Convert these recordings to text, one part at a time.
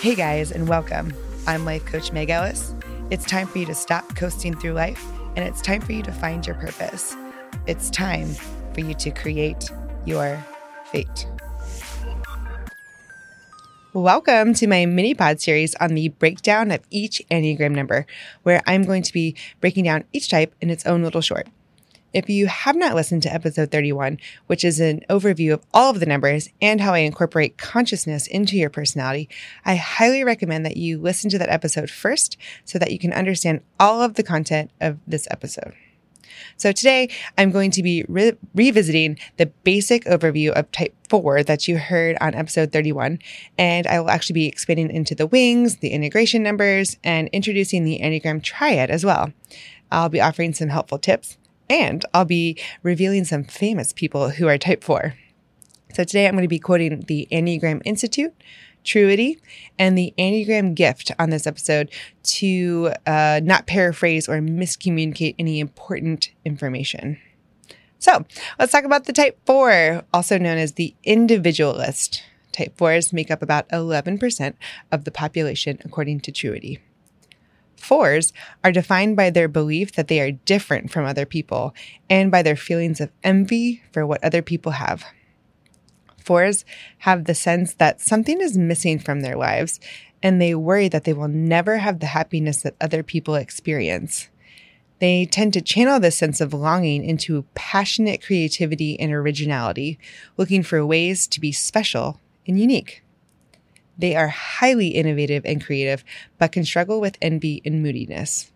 Hey guys, and welcome. I'm Life Coach Meg Ellis. It's time for you to stop coasting through life, and it's time for you to find your purpose. It's time for you to create your fate. Welcome to my mini pod series on the breakdown of each Enneagram number, where I'm going to be breaking down each type in its own little short. If you have not listened to episode 31, which is an overview of all of the numbers and how I incorporate consciousness into your personality, I highly recommend that you listen to that episode first so that you can understand all of the content of this episode. So today I'm going to be re- revisiting the basic overview of type 4 that you heard on episode 31. And I will actually be expanding into the wings, the integration numbers, and introducing the Enneagram triad as well. I'll be offering some helpful tips and I'll be revealing some famous people who are type 4. So today I'm going to be quoting the Enneagram Institute, Truity, and the Enneagram Gift on this episode to uh, not paraphrase or miscommunicate any important information. So let's talk about the type 4, also known as the individualist. Type 4s make up about 11% of the population, according to Truity. Fours are defined by their belief that they are different from other people and by their feelings of envy for what other people have. Fours have the sense that something is missing from their lives and they worry that they will never have the happiness that other people experience. They tend to channel this sense of longing into passionate creativity and originality, looking for ways to be special and unique. They are highly innovative and creative, but can struggle with envy and moodiness.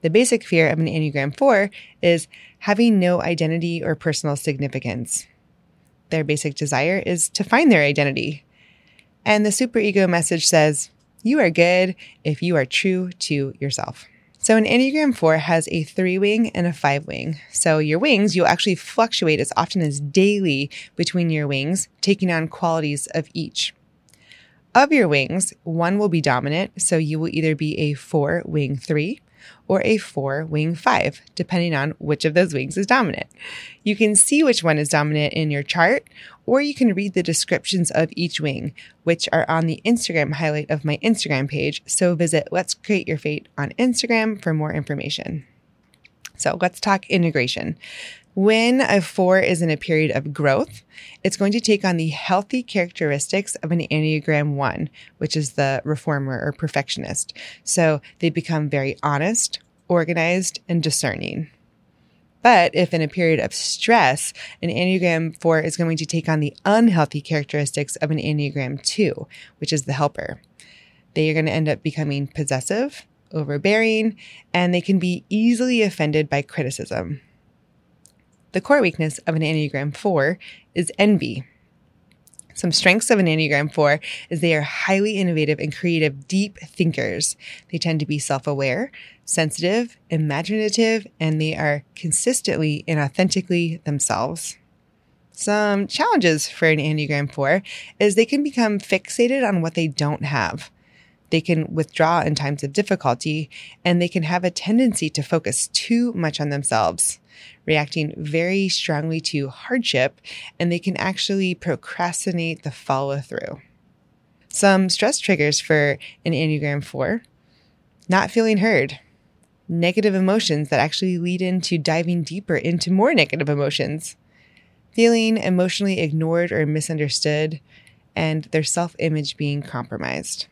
The basic fear of an Enneagram 4 is having no identity or personal significance. Their basic desire is to find their identity. And the superego message says, You are good if you are true to yourself. So, an Enneagram 4 has a three wing and a five wing. So, your wings, you'll actually fluctuate as often as daily between your wings, taking on qualities of each. Of your wings, one will be dominant, so you will either be a four wing three or a four wing five, depending on which of those wings is dominant. You can see which one is dominant in your chart, or you can read the descriptions of each wing, which are on the Instagram highlight of my Instagram page. So visit Let's Create Your Fate on Instagram for more information. So let's talk integration. When a four is in a period of growth, it's going to take on the healthy characteristics of an Enneagram one, which is the reformer or perfectionist. So they become very honest, organized, and discerning. But if in a period of stress, an Enneagram 4 is going to take on the unhealthy characteristics of an Enneagram 2, which is the helper. They are going to end up becoming possessive, overbearing, and they can be easily offended by criticism. The core weakness of an Enneagram 4 is envy. Some strengths of an Enneagram 4 is they are highly innovative and creative, deep thinkers. They tend to be self aware, sensitive, imaginative, and they are consistently and authentically themselves. Some challenges for an Enneagram 4 is they can become fixated on what they don't have. They can withdraw in times of difficulty, and they can have a tendency to focus too much on themselves reacting very strongly to hardship, and they can actually procrastinate the follow through. Some stress triggers for an Enneagram 4 not feeling heard, negative emotions that actually lead into diving deeper into more negative emotions, feeling emotionally ignored or misunderstood, and their self image being compromised.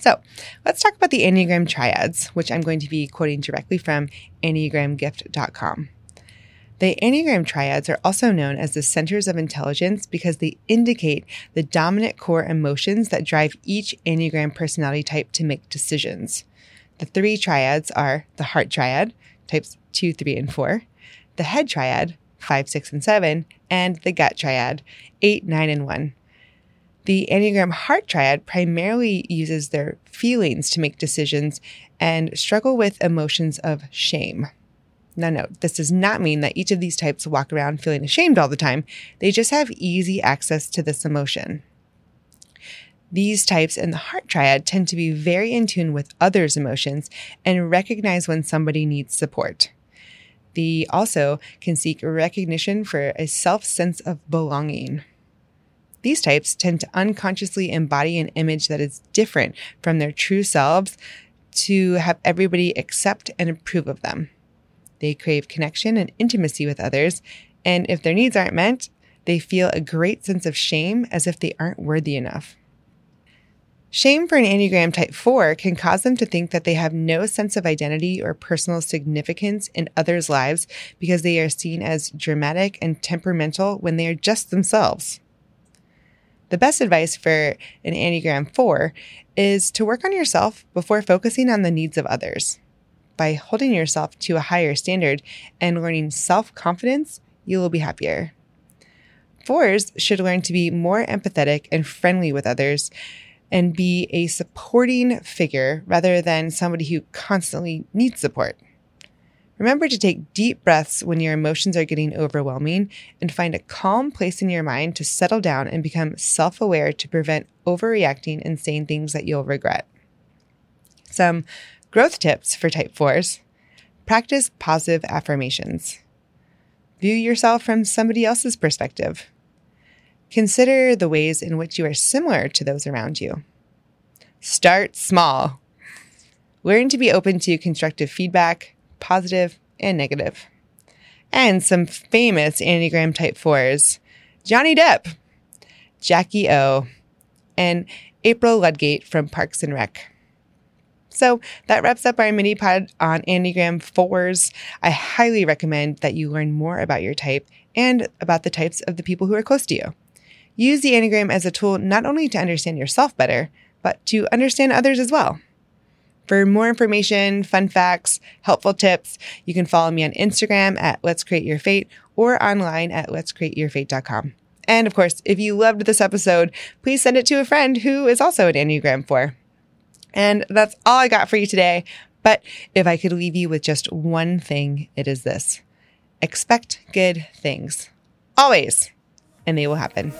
So let's talk about the Enneagram triads, which I'm going to be quoting directly from EnneagramGift.com. The Enneagram triads are also known as the centers of intelligence because they indicate the dominant core emotions that drive each Enneagram personality type to make decisions. The three triads are the heart triad, types 2, 3, and 4, the head triad, 5, 6, and 7, and the gut triad, 8, 9, and 1. The Enneagram Heart Triad primarily uses their feelings to make decisions and struggle with emotions of shame. Now, note, this does not mean that each of these types walk around feeling ashamed all the time. They just have easy access to this emotion. These types in the heart triad tend to be very in tune with others' emotions and recognize when somebody needs support. They also can seek recognition for a self sense of belonging. These types tend to unconsciously embody an image that is different from their true selves to have everybody accept and approve of them. They crave connection and intimacy with others, and if their needs aren't met, they feel a great sense of shame as if they aren't worthy enough. Shame for an Enneagram Type 4 can cause them to think that they have no sense of identity or personal significance in others' lives because they are seen as dramatic and temperamental when they are just themselves. The best advice for an Enneagram 4 is to work on yourself before focusing on the needs of others. By holding yourself to a higher standard and learning self confidence, you will be happier. Fours should learn to be more empathetic and friendly with others and be a supporting figure rather than somebody who constantly needs support. Remember to take deep breaths when your emotions are getting overwhelming and find a calm place in your mind to settle down and become self aware to prevent overreacting and saying things that you'll regret. Some growth tips for type 4s practice positive affirmations. View yourself from somebody else's perspective. Consider the ways in which you are similar to those around you. Start small. Learn to be open to constructive feedback, positive and negative. And some famous Enneagram Type 4s Johnny Depp, Jackie O, and April Ludgate from Parks and Rec. So that wraps up our mini pod on Enneagram 4s. I highly recommend that you learn more about your type and about the types of the people who are close to you. Use the Enneagram as a tool not only to understand yourself better, but to understand others as well. For more information, fun facts, helpful tips, you can follow me on Instagram at Let's Create Your Fate or online at Let's Create Your let'screateyourfate.com. And of course, if you loved this episode, please send it to a friend who is also an Enneagram 4. And that's all I got for you today. But if I could leave you with just one thing, it is this expect good things. Always and they will happen.